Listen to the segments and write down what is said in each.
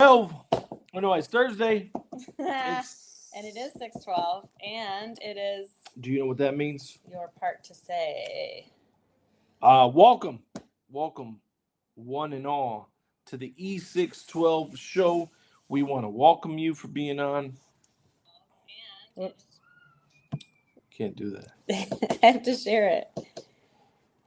12. Oh, no, it's Thursday. It's- and it is 612 and it is Do you know what that means? your part to say. Uh, welcome, welcome, one and all, to the E612 show. We want to welcome you for being on. Whoops. Can't do that. I have to share it.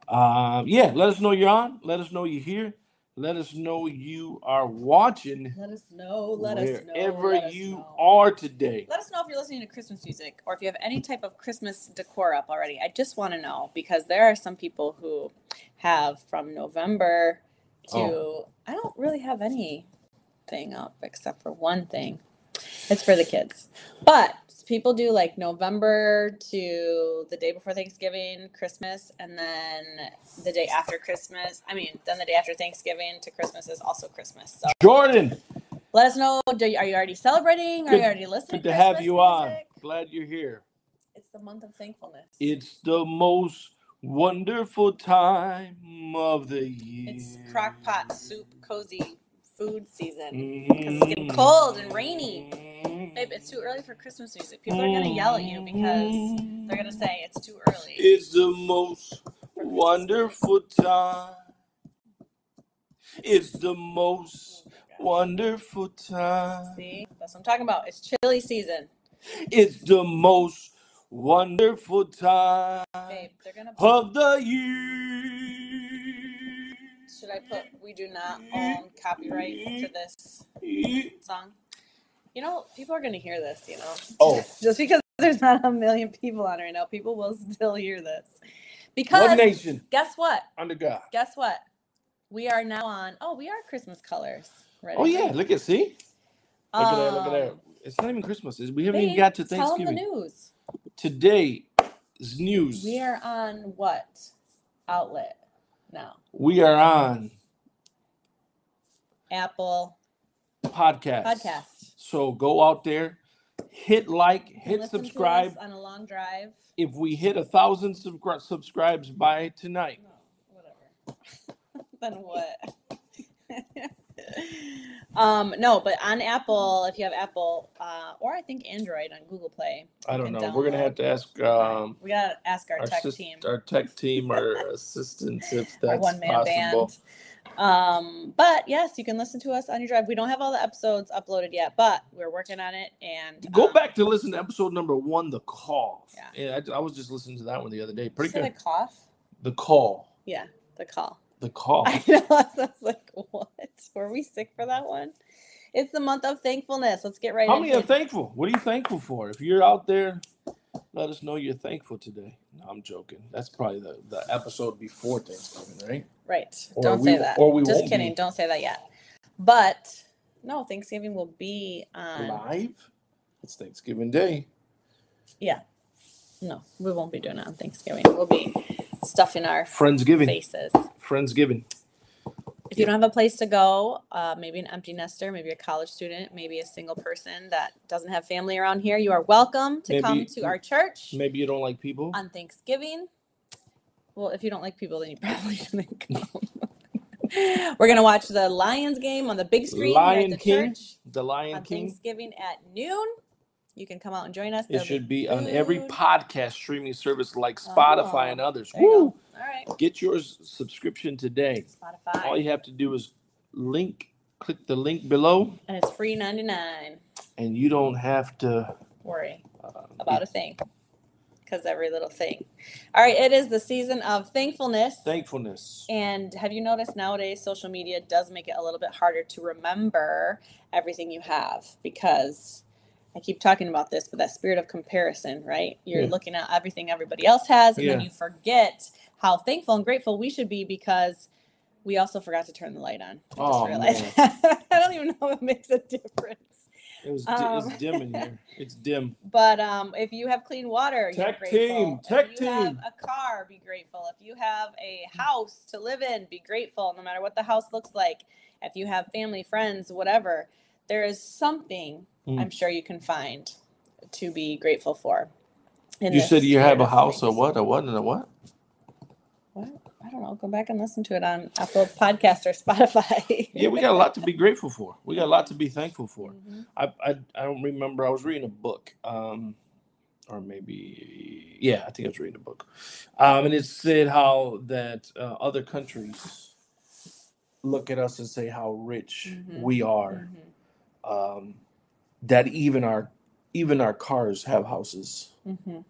Uh, yeah, let us know you're on. Let us know you're here. Let us know you are watching Let us know. Let us know. wherever us you know. are today. Let us know if you're listening to Christmas music or if you have any type of Christmas decor up already. I just want to know because there are some people who have from November oh. to Oh. I don't really have anything up except for one thing. It's for the kids. But people do like November to the day before Thanksgiving, Christmas, and then the day after Christmas. I mean, then the day after Thanksgiving to Christmas is also Christmas. So Jordan, let us know. Do you, are you already celebrating? Are you already listening? good to to have you on. Glad you're here. It's the month of thankfulness. It's the most wonderful time of the year. It's crock pot soup cozy food season. Because it's getting mm. cold and rainy. Babe, it's too early for Christmas music. People are gonna yell at you because they're gonna say it's too early. It's the most wonderful time. It's the most wonderful time. See, that's what I'm talking about. It's chilly season, It's the most wonderful time babe. They're gonna. Of the year. Should I put? We do not own copyright to this song. You know, people are gonna hear this. You know, Oh, just because there's not a million people on right now, people will still hear this. one Because nation guess what? under God. Guess what? We are now on. Oh, we are Christmas colors. Ready? Oh yeah, look at see. Look at that. Look at that. Um, It's not even Christmas. We haven't even got to Thanksgiving. Tell them the news. Today is news. We are on what outlet now? We are on Apple podcast. podcast. So go out there, hit like, hit subscribe. on a long drive. If we hit a thousand subscri- subscribes by tonight, No, whatever. then what? um, no, but on Apple, if you have Apple, uh, or I think Android on Google Play, I don't know. We're gonna have to ask um, we gotta ask our, our, tech sis- team, our tech team, our assistants, if that's one man possible. band. Um, but yes, you can listen to us on your drive. We don't have all the episodes uploaded yet, but we're working on it. And Go um, back to listen to episode number one, the call. Yeah. I, I was just listening to that one the other day. Pretty good. a cough. The call. Yeah, the call. The call. I know. I was like, what? Were we sick for that one? It's the month of thankfulness. Let's get right How many are it. thankful? What are you thankful for? If you're out there, let us know you're thankful today. No, I'm joking. That's probably the, the episode before Thanksgiving, right? Right. Or Don't we- say that. or we Just kidding. be. Don't say that yet. But no, Thanksgiving will be on. Live? It's Thanksgiving Day. Yeah. No, we won't be doing it on Thanksgiving. We'll be stuffing our Friendsgiving. faces. Friendsgiving. If you don't have a place to go, uh, maybe an empty nester, maybe a college student, maybe a single person that doesn't have family around here, you are welcome to come to our church Maybe you don't like people. on Thanksgiving. Well, if you don't like people, then you probably shouldn't come. We're gonna watch the Lions game on the big screen here Lion at the King. church The Lion on King. Thanksgiving at noon. You can come out and join us. It There'll should be on every podcast streaming service like Spotify Oh, and others. There you go. Woo! All right, Get your subscription today. Spotify, All you have to do is link, click the link below, and it's free ninety nine. and you don't have to. Worry Uh, about a thing, because every little thing. All right, it is the season of thankfulness. thankfulness. And have you noticed nowadays social media does make it a little bit harder to remember everything you have because I keep talking about this, but that spirit of comparison, right? You're Yeah. looking at everything everybody else has, and then you forget how thankful and grateful we should be because we also forgot to turn the light on. I just Oh. I don't even know if it makes a difference. It was Um, it's dim in here. It's dim. But um, if you have clean water, you're Tech grateful. team, tech if you have team. a car, be grateful. If you have a house to live in, be grateful. No matter what the house looks like. If you have family, friends, whatever, there is something Mm. I'm sure you can find to be grateful for. You said you have a house or things. what? A what and a what? What? I don't know, go back and listen to it on Apple Podcast or Spotify. Yeah, we got a lot to be grateful for. We got a lot to be thankful for. Mhm. I, I I don't remember. I was reading a book, um, or maybe yeah, I think I was reading a book, um, and it said how that uh, other countries look at us and say how rich Mhm. we are. Mhm. Um, that even our even our cars have houses, Mhm.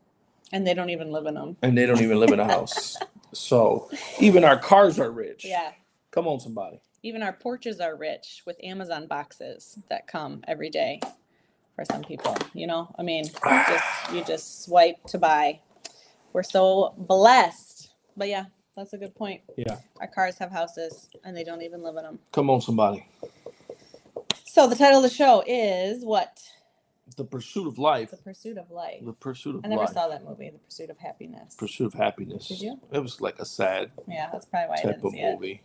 And they don't even live in them. and they don't even live in a house. So even our cars are rich. Yeah. Come on, somebody. Even our porches are rich with Amazon boxes that come every day for some people. You know, I mean, you just you just swipe to buy. We're so blessed. But yeah, that's a good point. Yeah. Our cars have houses and they don't even live in them. Come on, somebody. So the title of the show is what? The pursuit of life. The Pursuit of Life. The pursuit of Life. I never life. saw that movie, The Pursuit of Happiness. Pursuit of happiness. Did you? It was like a sad Yeah, that's probably why I type didn't of see it. movie.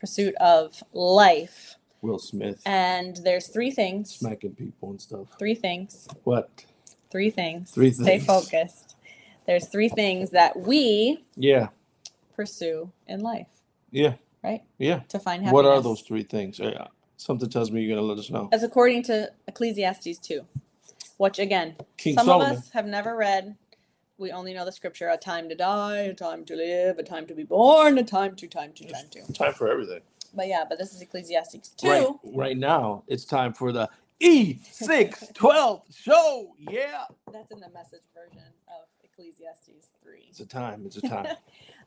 Pursuit of Life. Will Smith And there's three things. smacking people and stuff. Three things. What? Three things. Three things. Stay focused. There's three things that we Yeah. pursue in life, Yeah. right? Yeah. To find happiness. What are those three things? Uh, Something tells me you're gonna let us know. As according to Ecclesiastes 2, which again, King some Solomon. of us have never read. We only know the scripture: a time to die, a time to live, a time to be born, a time to, time to, time to. Time for everything. But yeah, but this is Ecclesiastes 2. Right. Right now, it's time for the E612 show. Yeah. That's in the message version of Ecclesiastes 3. It's a time. It's a time.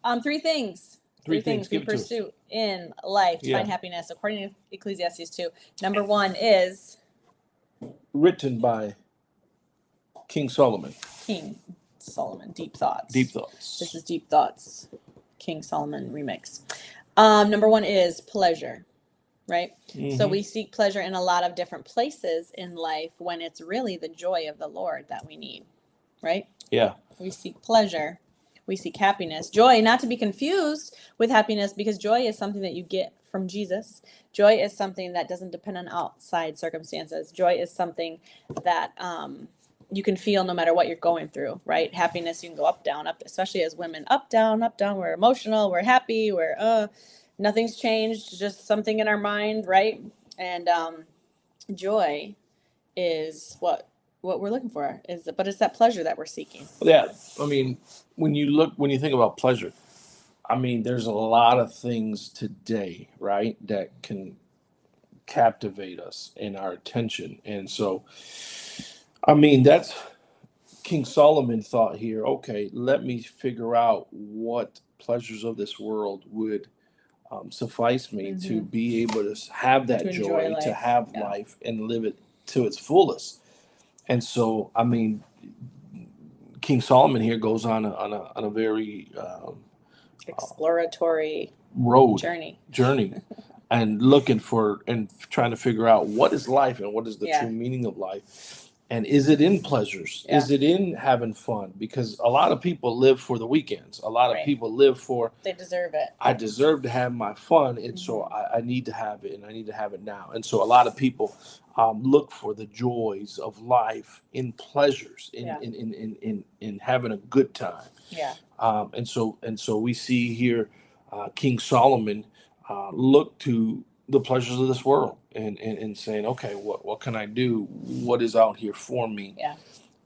Um, three things. Three things. things, we to pursue in life to Yeah. find happiness, according to Ecclesiastes 2. Number one is Written by King Solomon. King Solomon, Deep Thoughts. Deep thoughts. This is Deep Thoughts, King Solomon remix. Um, number one is pleasure, right? So Mhm. we seek pleasure in a lot of different places in life when it's really the joy of the Lord that we need, right? Yeah. We seek pleasure. We seek happiness. Joy, not to be confused with happiness, because joy is something that you get from Jesus. Joy is something that doesn't depend on outside circumstances. Joy is something that um, you can feel no matter what you're going through, right? Happiness, you can go up, down, up, especially as women, up, down, up, down. We're emotional, we're happy, we're, uh, nothing's changed, just something in our mind, right? And um, joy is what what we're looking for is but it's that pleasure that we're seeking Yeah, I mean, when you look, when you think about pleasure, I mean, there's a lot of things today, right, that can captivate us and our attention. And so, I mean, that's King Solomon thought here, okay, let me figure out what pleasures of this world would um, suffice me to be able to have that Mm-hmm. To joy, to have yeah. life and live it to its fullest. And so, I mean, King Solomon here goes on a, on a, on a very um, exploratory road journey journey and looking for and trying to figure out what is life and what is the Yeah. true meaning of life and is it in pleasures? Is it in having fun? Because a lot of people live for the weekends. A lot of people live for they deserve it. I deserve to have my fun and so Mm-hmm. I, I need to have it and i need to have it now. And so a lot of people um, look for the joys of life in pleasures in, Yeah. in, in, in, in, in having a good time. Yeah. Um, and so and so we see here uh, King Solomon uh, look to the pleasures of this world and, and and saying, okay, what what can I do? What is out here for me? Yeah.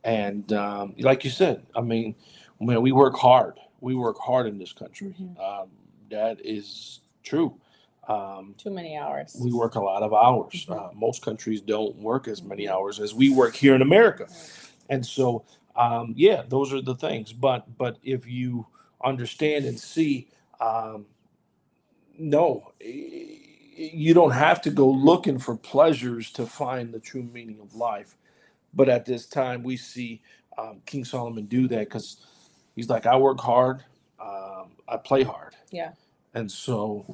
And um, like you said, I mean, man, we work hard. We work hard in this country. Mhm. Um, that is true. Um, too many hours we work a lot of hours. Mhm. Uh, most countries don't work as many Mhm. hours as we work here in America and so um, yeah those are the things but but if you understand and see um, no you don't have to go looking for pleasures to find the true meaning of life but at this time we see um, king solomon do that because he's like i work hard um, i play hard Yeah. and so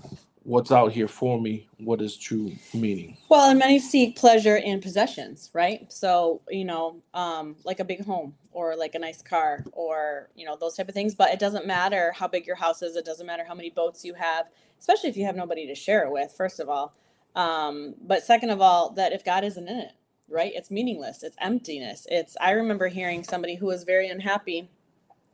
what's out here for me what is true meaning. Well and many seek pleasure in possessions right? So you know um like a big home or like a nice car or you know those type of things. But it doesn't matter how big your house is. It doesn't matter how many boats you have especially if you have nobody to share it with first of all. Um but second of all that if god isn't in it right? It's meaningless. It's emptiness. It's i remember hearing somebody who was very unhappy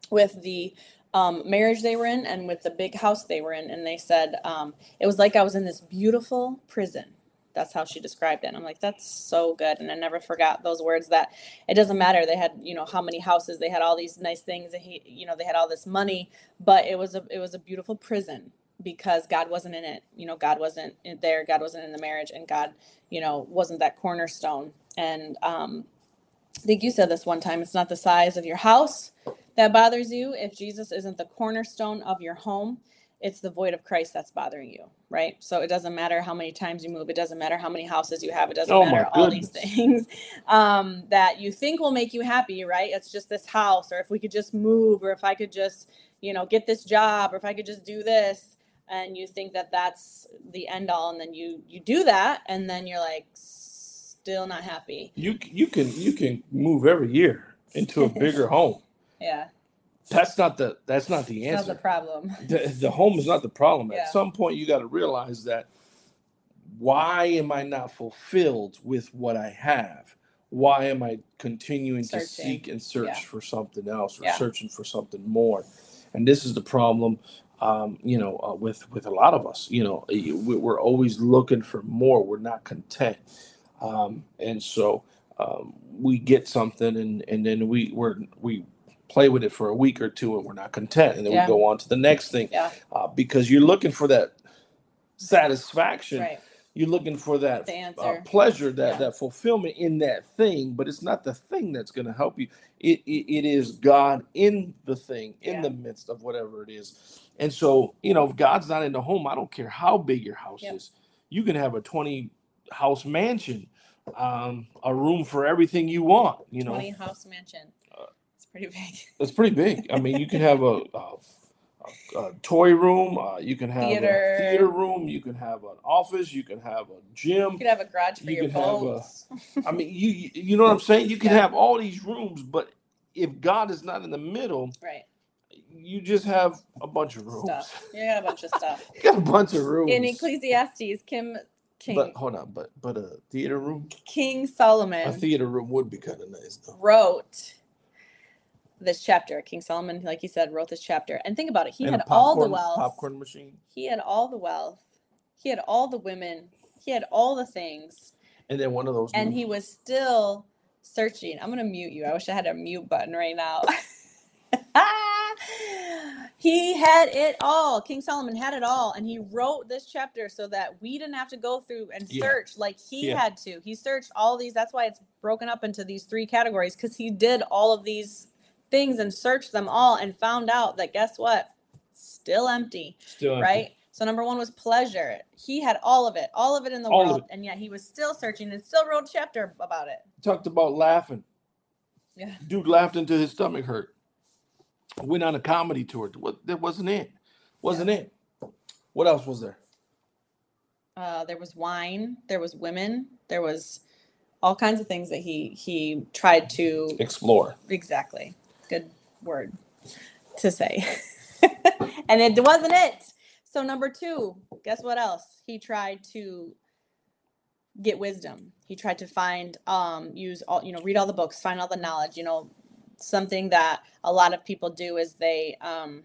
with the um, marriage they were in and with the big house they were in. And they said um, it was like I was in this beautiful prison. That's how she described it. And I'm like, that's so good. And I never forgot those words that it doesn't matter. They had, you know, how many houses, they had all these nice things, and he, you know, they had all this money, but it was a it was a beautiful prison because God wasn't in it. You know, God wasn't there, God wasn't in the marriage, and God, you know, wasn't that cornerstone. And um I think you said this one time, it's not the size of your house that bothers you. If Jesus isn't the cornerstone of your home, it's the void of Christ that's bothering you, right? So it doesn't matter how many times you move, it doesn't matter how many houses you have, it doesn't Oh matter all these things um, that you think will make you happy, right? It's just this house, or if we could just move, or if I could just, you know, get this job, or if I could just do this, and you think that that's the end all, and then you you do that, and then you're like still not happy. You you can you can move every year into a bigger home. Yeah, That's not the that's not the that's the problem. The, the home is not the problem. Yeah. At some point, you got to realize that why am I not fulfilled with what I have? Why am I continuing to seek and search Yeah. for something else or Yeah. searching for something more? And this is the problem, um, you know, uh, with with a lot of us. You know, we're always looking for more. We're not content, um, and so um, we get something, and and then we we're we play with it for a week or two, and we're not content, and then Yeah. we go on to the next thing Yeah, uh, because you're looking for that satisfaction. right. You're looking for that uh, pleasure, that Yeah. that fulfillment in that thing, but it's not the thing that's going to help you. It, it it is God in the thing, in the midst of whatever it is. And so, you know, if God's not in the home, I don't care how big your house Yep. is. You can have a 20 house mansion, um, a room for everything you want. You know, Twenty house mansion. Uh, It's pretty big. it's pretty big. I mean, you can have a, a, a, a toy room. Uh, you can have Theater. a theater room. You can have an office. You can have a gym. You could have a garage for You your have boats. I mean, you you- you know what I'm saying? You can Yeah. have all these rooms, but if God is not in the middle, right. you just have a bunch of rooms. Stuff. You got a bunch of stuff. You got a bunch of rooms. In Ecclesiastes, Kim King But hold on, but but a theater room, King Solomon. a theater room would be kind of nice though. wrote this chapter. King Solomon, like you said, wrote this chapter. And think about it. He And had all the wealth. Popcorn machine, He had all the wealth. He had all the women. He had all the things. and then one of those. And new- he was still searching. I'm gonna mute you. I wish I had a mute button right now. he had it all. King Solomon had it all, and he wrote this chapter so that we didn't have to go through and Yeah. search like he Yeah. had to. He searched all these. That's why it's broken up into these three categories because he did all of these things and searched them all and found out that guess what? Still empty Still empty. right? So number one was pleasure. He had all of it, all of it in the All world, and yet he was still searching and still wrote a chapter about it. Talked about laughing. Yeah. Dude laughed until his stomach hurt. Went on a comedy tour. What that wasn't it. Wasn't it. What else was there? Uh, there was wine, there was women, there was all kinds of things that he he tried to Explore. exactly good word to say, and it wasn't it. So number two, guess what else? He tried to get wisdom. He tried to find, um, use all, you know, read all the books, find all the knowledge. You know, something that a lot of people do is they, um,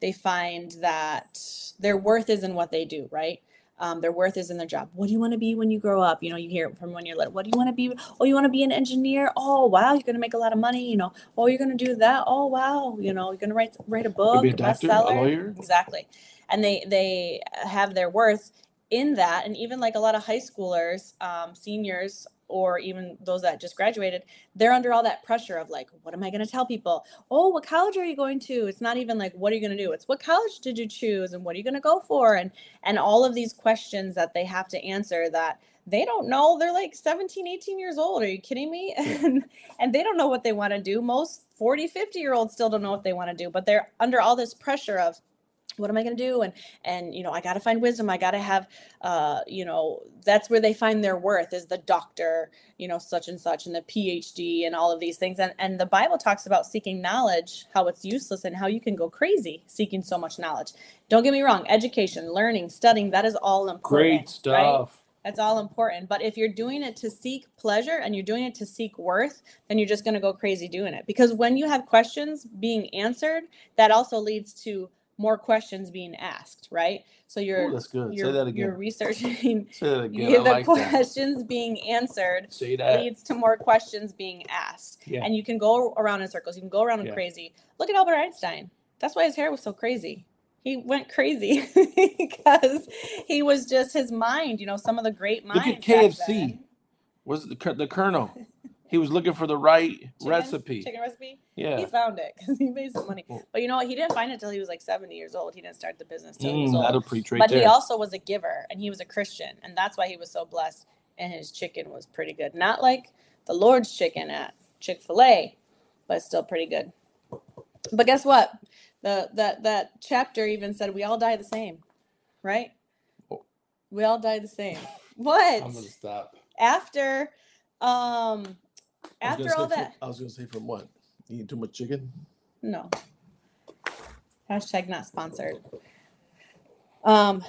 they find that their worth is in what they do, right? Um, their worth is in their job. What do you want to be when you grow up? You know, you hear it from when you're little. What do you want to be? Oh, you want to be an engineer? Oh, wow, you're going to make a lot of money. You know, oh, you're going to do that. Oh, wow, you know, you're going to write write a book, be a doctor, a bestseller. lawyer. Exactly, and they they have their worth in that, and even like a lot of high schoolers, um, seniors, or even those that just graduated, they're under all that pressure of like, what am I going to tell people? Oh, what college are you going to? It's not even like, what are you going to do? It's what college did you choose, and what are you going to go for, and and all of these questions that they have to answer that they don't know they're like 17 18 years old are you kidding me and and they don't know what they want to do most 40 50 year olds still don't know what they want to do but they're under all this pressure of what am i going to do and and you know i got to find wisdom i got to have uh you know that's where they find their worth is the doctor you know such and such and the phd and all of these things and and the bible talks about seeking knowledge how it's useless and how you can go crazy seeking so much knowledge don't get me wrong education learning studying that is all important Great right? stuff. That's all important. But if you're doing it to seek pleasure and you're doing it to seek worth, then you're just going to go crazy doing it. Because when you have questions being answered, that also leads to more questions being asked, right? So you're Ooh, that's good. you're, Say that again. you're researching Say that again. you- the like that. questions being answered Say that. leads to more questions being asked. Yeah. And you can go around in circles. You can go around and Yeah. crazy. Look at Albert Einstein. That's why his hair was so crazy. He went crazy because he was just his mind. You know, some of the great minds. Look at KFC. Was the the colonel? He was looking for the right Chicken- recipe. Chicken recipe. Yeah, he found it because he made some money. But you know what? He didn't find it till he was like 70 years old. He didn't start the business till he was Mm, old. that'll preach right but there. he also was a giver and he was a Christian. And that's why he was so blessed. And his chicken was pretty good. Not like the Lord's chicken at Chick fil A, but still pretty good. But guess what? The that that chapter even said we all die the same, right? Oh. We all die the same. What? I'm gonna stop. After um I was gonna after all say that I was gonna say from what? You eat too much chicken? No. Hashtag not sponsored. Um,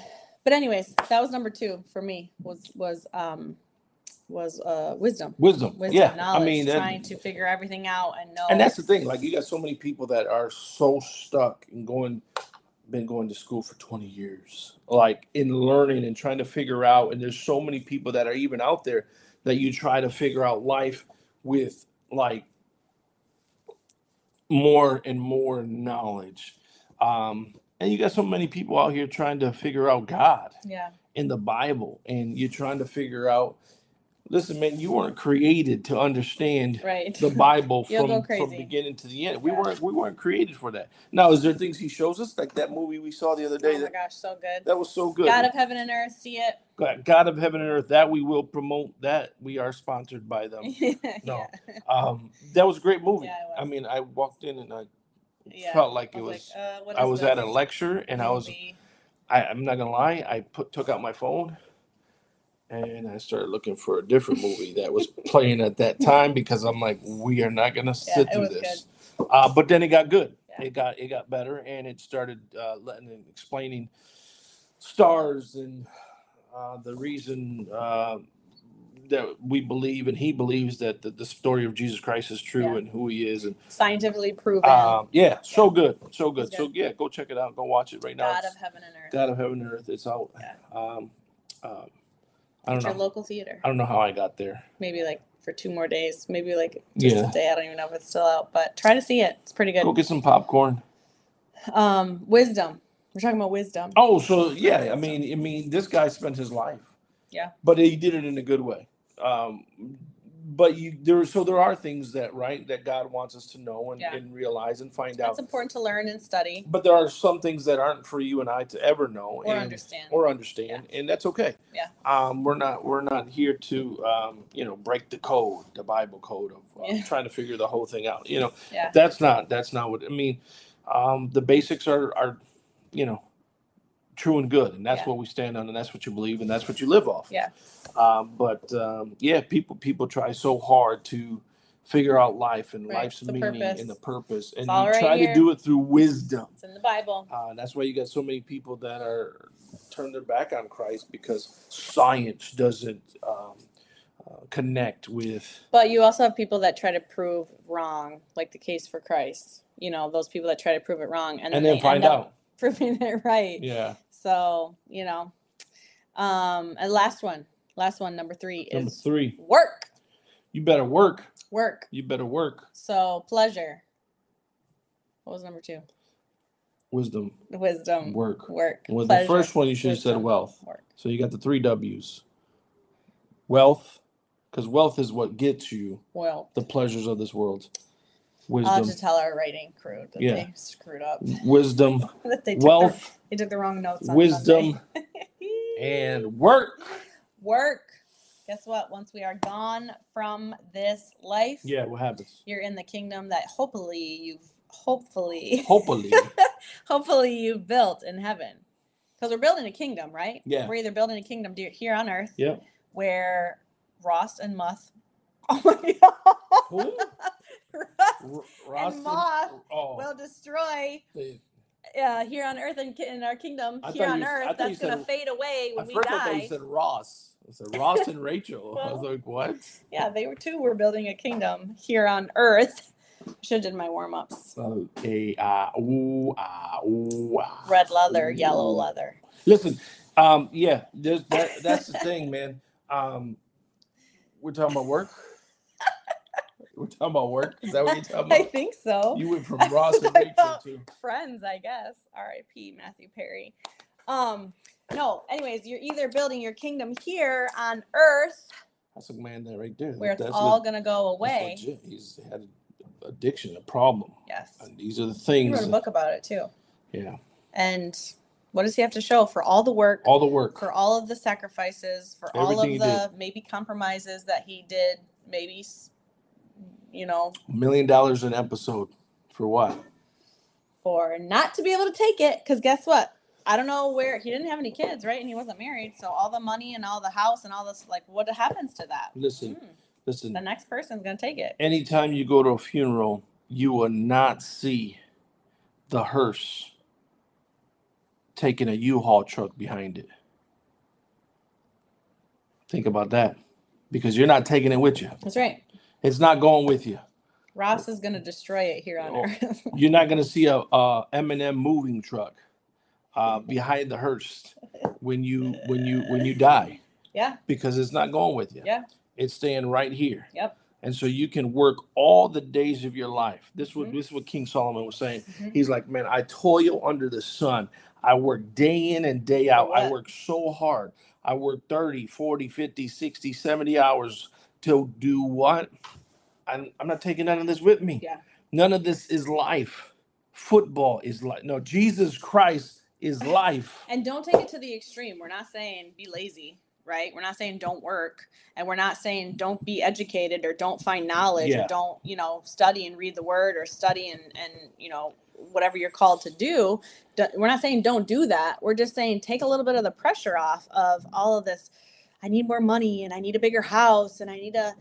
but anyways, that was number two for me. Was was um was uh wisdom. Wisdom. Wisdom, yeah. knowledge, I mean, that- trying to figure everything out and know. and that's the thing. Like you got so many people that are so stuck and going, been going to school for 20 years, like in learning and trying to figure out. And there's so many people that are even out there that you try to figure out life with, like more and more knowledge. Um, and you got so many people out here trying to figure out God yeah, in the Bible, and you're trying to figure out. Listen, man, you weren't created to understand right. the Bible from from beginning to the end. We Yeah. weren't we weren't created for that. Now, is there things He shows us like that movie we saw the other day oh my gosh, so good. that was so good? God of heaven and earth, see it. God, God of heaven and earth. That we will promote. That we are sponsored by them. No. yeah. Um, that was a great movie. Yeah, I mean, I walked in and I felt like I it was like, uh, I was at a lecture and I was. I, I'm not gonna lie. I put took out my phone. And I started looking for a different movie that was playing at that time because I'm like, we are not gonna sit it through this. Uh, but then it got good. Yeah. It got it got better, and it started uh, letting and explaining stars and uh, the reason uh, that we believe and he believes that the, the story of Jesus Christ is true Yeah. and who he is, and Scientifically proven. um, yeah, so good, so It's good. So good. yeah, go check it out. Go watch it right now. God of heaven and earth. God of heaven and earth. It's out. Yeah. Um, um, I don't your know. local theater. I don't know how I got there. maybe like for two more days, maybe like just Yeah. a day. I don't even know if it's still out, but try to see it. It's pretty good. Go get some popcorn. Um, wisdom. We're talking about wisdom. Oh, so yeah, I mean, I mean, this guy spent his life. Yeah. But he did it in a good way. Um, but you there, so there are things that right that God wants us to know and, Yeah. and realize and find That's out. It's important to learn and study But there are some things that aren't for you and I to ever know or and, understand. or understand, and that's okay. Yeah. Um, we're not we're not here to um, you know break the code, the Bible code of uh, Yeah. trying to figure the whole thing out. You know, yeah. that's not that's not what I mean. Um, the basics are are you know true and good, and that's Yeah. what we stand on, and that's what you believe, and that's what you live off. Yeah. Um, but um, yeah, people people try so hard to figure out life and Right, life's the meaning purpose. and the purpose, and you right try here. to do it through wisdom. It's in the Bible. Uh, that's why you got so many people that are turn their back on Christ because science doesn't um, uh, connect with. But you also have people that try to prove wrong, like the case for Christ. You know, those people that try to prove it wrong and, And they then find out. proving it right. Yeah. So, you know. Um, and last one. Last one, number three Number is three, work. you better work. Work. You better work. So pleasure. What was number two? Wisdom, Wisdom. work. Work. Well, the first one you should have said wealth. Work. So you got the three W's. Wealth, because wealth is what gets you Well, the pleasures of this world. I'll have to tell our writing crew that Yeah. they screwed up. wisdom, that they took wealth, The, they took the wrong notes. On wisdom, Sunday. and work. work. Guess what? Once we are gone from this life, Yeah, what happens? you're in the kingdom that hopefully you've hopefully Hopefully. hopefully you've built in heaven. Because we're building a kingdom, right? Yeah. We're either building a kingdom de- here on earth Yep. where Ross and Muth. Oh my god. Who? Ross R- Ross moth oh, will destroy they- yeah, here on earth and in our kingdom, I here on you- earth, that's gonna fade away when we I die. you said Ross. I said Ross and Rachel. I was like, what? Yeah, they were too. We're building a kingdom here on earth. Should have did my warm ups. Okay. Ah, ooh, ah, ooh, ah. Red leather, yellow leather. Listen, um, yeah, that, that's the thing, man. Um, we're talking about work. we're talking about work. Is that what you're talking about? I think so. You went from Ross and thought Rachel to Friends, I guess. R.I.P. Matthew Perry. Um, no. Anyways, you're either building your kingdom here on earth, that's a man there right there. where it's That's all le- gonna go away. He's had addiction, a problem, Yes. and these are the He things. wrote a book about it too. Yeah, And what does he have to show for all the work, all the work. for all of the sacrifices, for all Everything he of the maybe compromises that he did, maybe, you know, A Million dollars an episode for what? for not to be able to take it. Because guess what? I don't know where he didn't have any kids, right? And he wasn't married. So all the money and all the house and all this, like, what happens to that? Listen, Hmm, listen. the next person's gonna take it. anytime you go to a funeral, you will not see the hearse taking a U-Haul truck behind it. Think about that. Because you're not taking it with you. That's right. It's not going with you. Ross is gonna destroy it here on Oh. Earth. You're not going to see a, a M&M moving truck uh, behind the hearse when you when you when you die yeah. because it's not going with you. Yeah. It's staying right here. Yep. And so you can work all the days of your life. This what Mhm. this is what King Solomon was saying. Mhm. He's like, man, I toil under the sun. I work day in and day out. I work so hard. I work 30, 40, 50, 60, 70 hours to do what? I'm, I'm not taking none of this with me. Yeah. None of this is life. Football is life. No, Jesus Christ is life. And don't take it to the extreme. We're not saying be lazy, right? We're not saying don't work, and we're not saying don't be educated or don't find knowledge Yeah. or don't, you know, study and read the word or study and and you know whatever you're called to do. Do- We're not saying don't do that. We're just saying take a little bit of the pressure off of all of this. I need more money and I need a bigger house and I need a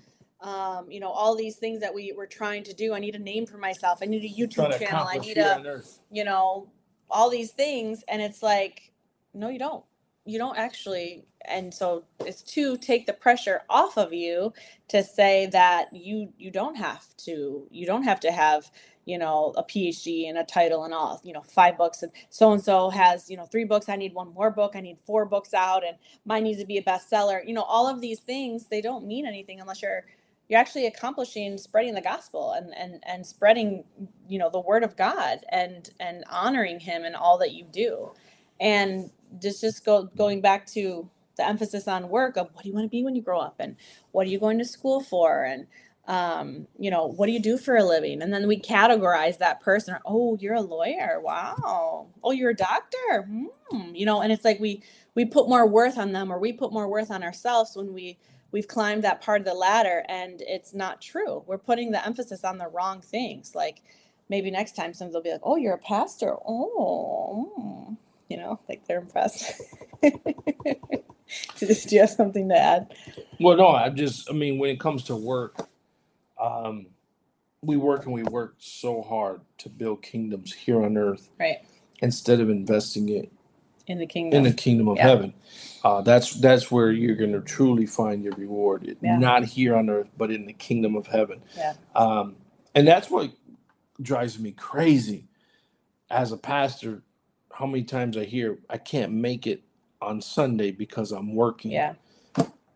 um, you know, all these things that we were trying to do. I need a name for myself. I need a YouTube channel. I need a you know, all these things. And it's like, no, you don't. You don't actually. And so it's to take the pressure off of you to say that you you don't have to you don't have to have you know a phd and a title and all you know five books. And so and so has you know three books i need one more book i need four books out and mine needs to be a bestseller. You know all of these things they don't mean anything unless you're you're actually accomplishing spreading the gospel and and and spreading you know the word of god and and honoring him in all that you do. And just just go going back to the emphasis on work of what do you want to be when you grow up and what are you going to school for and um you know what do you do for a living? And then we categorize that person. Oh you're a lawyer. Wow. Oh you're a doctor. Hmm. you know and it's like we we put more worth on them or we put more worth on ourselves when we we've climbed that part of the ladder and it's not true. We're putting the emphasis on the wrong things. Like maybe next time somebody will be like oh you're a pastor. Oh mm." you know like they're impressed. Do you have something to add? Well, no, I just, I mean, when it comes to work, um, we work and we work so hard to build kingdoms here on earth right instead of investing it in the kingdom in the kingdom of Yeah. heaven. Uh, that's that's where you're going to truly find your reward. Yeah. Not here on earth, but in the kingdom of heaven. Yeah. Um, and that's what drives me crazy as a pastor. How many times I hear I can't make it on Sunday because I'm working. yeah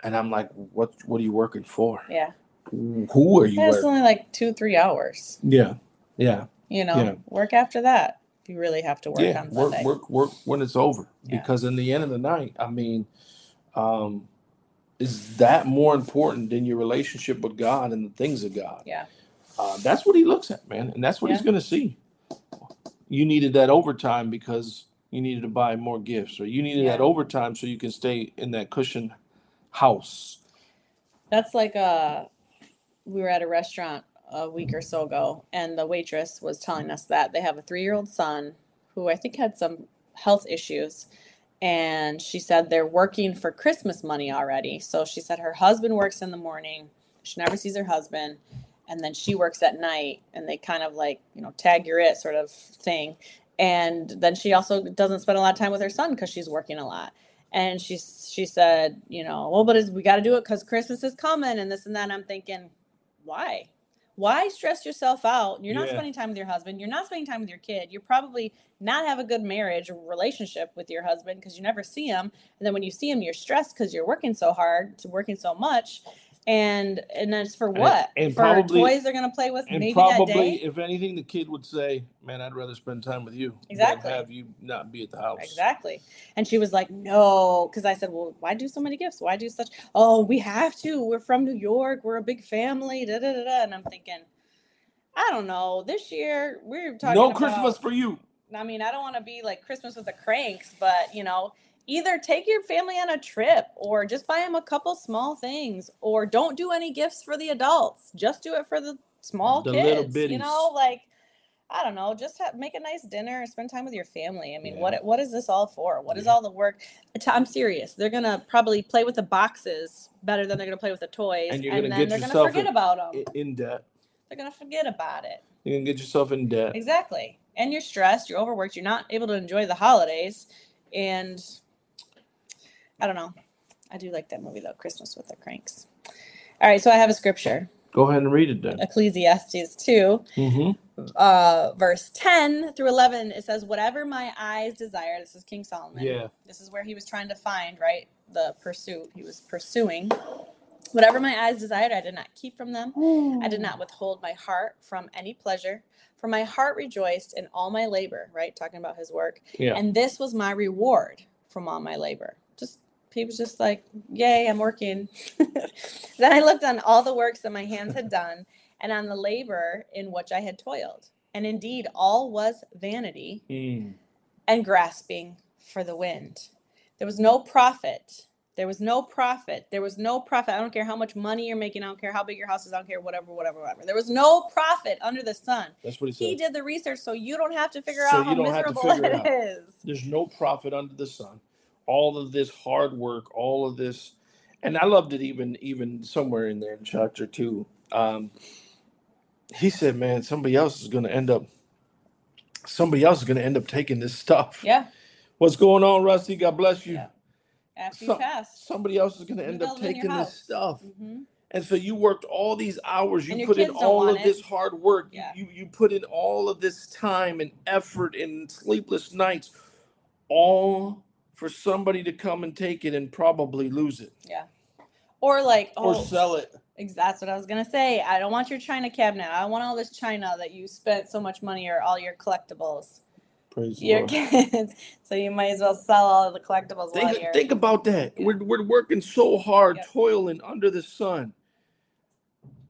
And I'm like, what? What are you working for? yeah Who are you? Yeah, it's only like two three hours Yeah. Yeah. you know Yeah. work after that you really have to work yeah. on Work, sunday work, work when it's over. Yeah. Because in the end of the night, I mean, um, is that more important than your relationship with God and the things of God? Yeah. Uh, that's what he looks at, man, and that's what he's going to see. You needed that overtime because you needed to buy more gifts, or you needed that overtime so you can stay in that cushion house. That's like uh we were at a restaurant a week or so ago and the waitress was telling us that they have a 3-year-old son who I think had some health issues and she said they're working for Christmas money already. So she said her husband works in the morning, she never sees her husband and then she works at night and they kind of like, you know, tag you're it sort of thing. and then she also doesn't spend a lot of time with her son because she's working a lot. And she she said, you know, well, but we got to do it because Christmas is coming and this and that. And I'm thinking, why? Why stress yourself out? You're not Yeah. spending time with your husband. You're not spending time with your kid. You're probably not have a good marriage or relationship with your husband because you never see him. And then when you see him, you're stressed because you're working so hard, to working so much. And and that's for what? and for probably- toys they're gonna play with And maybe that probably, day. if anything, the kid would say, "Man, I'd rather spend time with you Exactly. than have you not be at the house." Exactly. And she was like, no, because I said, well, why do so many gifts? Why do such? Oh, we have to. We're from New York. We're a big family. Da, da, da, da. And I'm thinking, I don't know. This year we're talking No about, Christmas for you. I mean, I don't want to be like Christmas with the Kranks, but you know, either take your family on a trip or just buy them a couple small things or don't do any gifts for the adults. Just do it for the small The little kids. You know, like I don't know, just have, make a nice dinner spend time with your family. I mean, Yeah. what what is this all for? What is Yeah. all the work? i'm serious. They're gonna probably play with the boxes better than they're gonna play with the toys, And and, then get they're gonna yourself forget in- about them. In debt, they're gonna forget about it. you're gonna get yourself in debt. Exactly. And you're stressed, you're overworked, you're not able to enjoy the holidays. And I don't know. I do like that movie though, Christmas with the Kranks. All right, so I have a scripture, Go ahead and read it then. Ecclesiastes 2, Mm-hmm. uh, verse 10 through 11. It says, Whatever my eyes desire, this is King Solomon. Yeah. This is where he was trying to find, right? The pursuit. He was pursuing. Whatever my eyes desired, I did not keep from them. I did not withhold my heart from any pleasure, for my heart rejoiced in all my labor, right? Talking about his work. Yeah. And this was my reward from all my labor. He was just like, Yay, I'm working. then I looked on all the works that my hands had done, and on the labor in which I had toiled. And indeed all was vanity Mm. and grasping for the wind. There was no profit. There was no profit. There was no profit. I don't care how much money you're making. I don't care how big your house is. I don't care whatever, whatever, whatever. There was no profit under the sun. That's what he said. He did the research, so you don't have to figure So out how you don't have to miserable it out. is. There's no profit under the sun. All of this hard work, all of this, and I loved it even even somewhere in there in chapter two. Um, he said, "Man, somebody else is going to end up. Somebody else is going to end up taking this stuff. Yeah, What's going on, Rusty? God bless you. Yeah. after So- you. Somebody else is going to end up build it in your taking this stuff. hmm And so you worked all these hours. You put in all of want this hard work. Yeah. You, you put in all of this time and effort and sleepless nights, all for somebody to come and take it and probably lose it Yeah. Or like, or oh, sell it. that's what I was gonna say. I don't want your china cabinet. I want all this china that you spent so much money or all your collectibles. Praise Your Lord. kids. So you might as well sell all of the collectibles while Think, think about that. Yeah. We're, we're working so hard, Yep. toiling under the sun.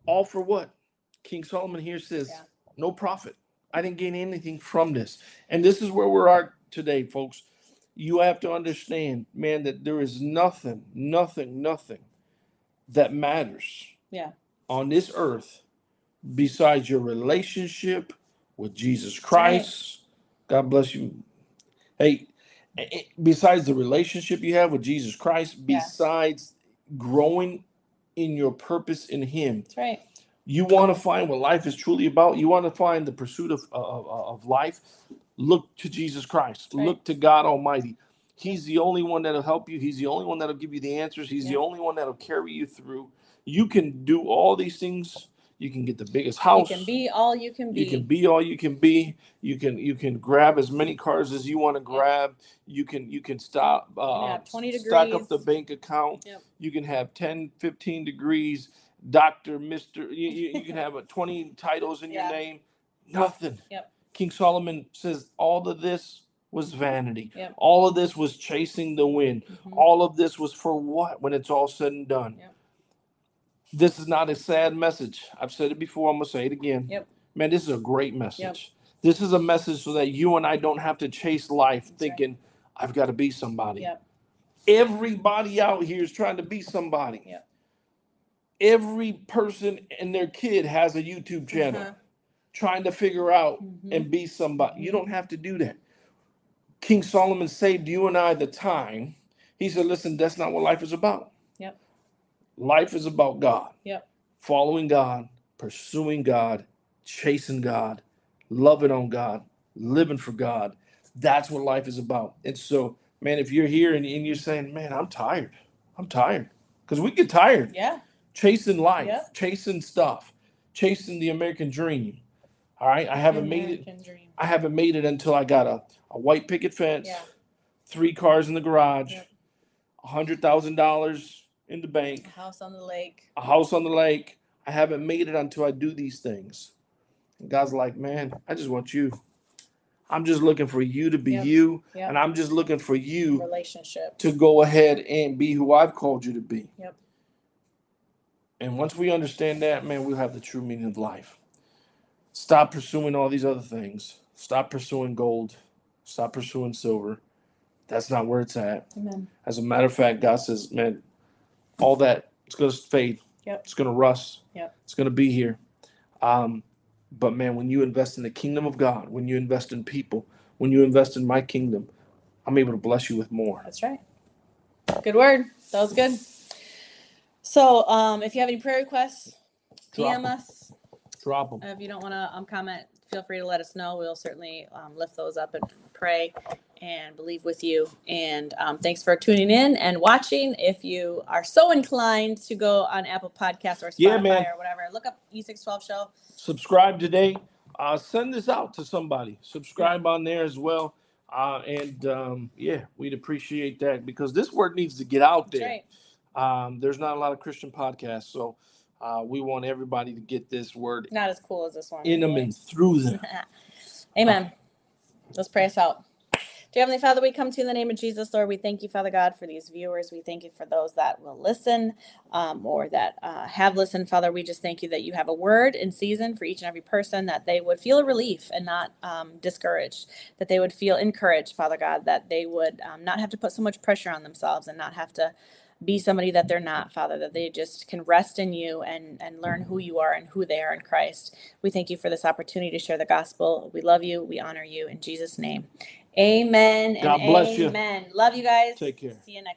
All for what? King Solomon here says, Yeah. no profit. I didn't gain anything from this. And this is where we're at today, folks. You have to understand, man, that there is nothing, nothing, nothing that matters Yeah. on this earth besides your relationship with Jesus right. Christ. God bless you. Hey, besides the relationship you have with Jesus Christ, Yeah. besides growing in your purpose in Him, That's right. you want to find what life is truly about. You want to find the pursuit of, of, of life. Look to Jesus Christ. Right. Look to God Almighty. He's the only one that'll help you. He's the only one that'll give you the answers. He's the only one that'll carry you through. You can do all these things. You can get the biggest house. You can be all you can be. You can be all you can be. You can you can grab as many cars as you want to grab. You can you can stop uh, have 20 degrees. stack up the bank account. Yep. You can have 10, 15 degrees, doctor, mister. You, you, you can have a 20 titles in Yeah. your name. Nothing. Yep. King Solomon says all of this was vanity. Yep. All of this was chasing the wind. Mhm. All of this was for what when it's all said and done? Yep. This is not a sad message. I've said it before. I'm going to say it again. Yep. Man, this is a great message. This is a message so that you and I don't have to chase life That's right. thinking, I've got to be somebody. Everybody out here is trying to be somebody. Every person and their kid has a YouTube channel Uh-huh. Trying to figure out Mhm. and be somebody. You Mhm. don't have to do that. King Solomon saved you and I the time. He said, listen, that's not what life is about. Yep. Life is about God. Yep. Following God, pursuing God, chasing God, loving on God. living for God. That's what life is about. And so, man, if you're here and, and you're saying, man, I'm tired, I'm tired, because we get tired Yeah. chasing life, Yep. chasing stuff, chasing the American dream. All right, I haven't made it. American Dream. I haven't made it until I got a, a white picket fence, Yeah. three cars in the garage, Yep. a hundred thousand dollars in the bank, A house on the lake. a house on the lake. I haven't made it until I do these things. And God's like, man, I just want you. I'm just looking for you to be Yep. you, Yep. and I'm just looking for you Relationship. to go ahead and be who I've called you to be. Yep. And once we understand that, man, we'll have the true meaning of life. Stop pursuing all these other things. Stop pursuing gold. Stop pursuing silver. That's not where it's at. Amen. As a matter of fact, God says, man, all that it's gonna fade. Yep. It's gonna rust. Yep. It's gonna be here. Um, but man, when you invest in the kingdom of God, when you invest in people, when you invest in my kingdom, I'm able to bless you with more. That's right. Good word. That was good. So, um, if you have any prayer requests, DM us. Drop them. If you don't want to um, comment, feel free to let us know. We'll certainly um, lift those up and pray and believe with you. And um, thanks for tuning in and watching. If you are so inclined to go on Apple Podcasts or Spotify Yeah, man. or whatever, look up E612 Show. subscribe today. Uh, send this out to somebody. Subscribe on there as well. Uh, and um, yeah, we'd appreciate that because this word needs to get out That's there. right. Um, there's not a lot of Christian podcasts, so uh, we want everybody to get this word Not as cool as this one. in them and through them. Amen. Let's pray us out. Dear Heavenly Father, we come to you in the name of Jesus, Lord. We thank you, Father God, for these viewers. We thank you for those that will listen um, or that uh, have listened. Father, we just thank you that you have a word in season for each and every person, that they would feel a relief and not um, discouraged, that they would feel encouraged, Father God, that they would um, not have to put so much pressure on themselves and not have to be somebody that they're not, Father, that they just can rest in you and, and learn who you are and who they are in Christ. We thank you for this opportunity to share the gospel. We love you. We honor you in Jesus' name. Amen. and God bless you. Amen. Love you guys. Take care. See you next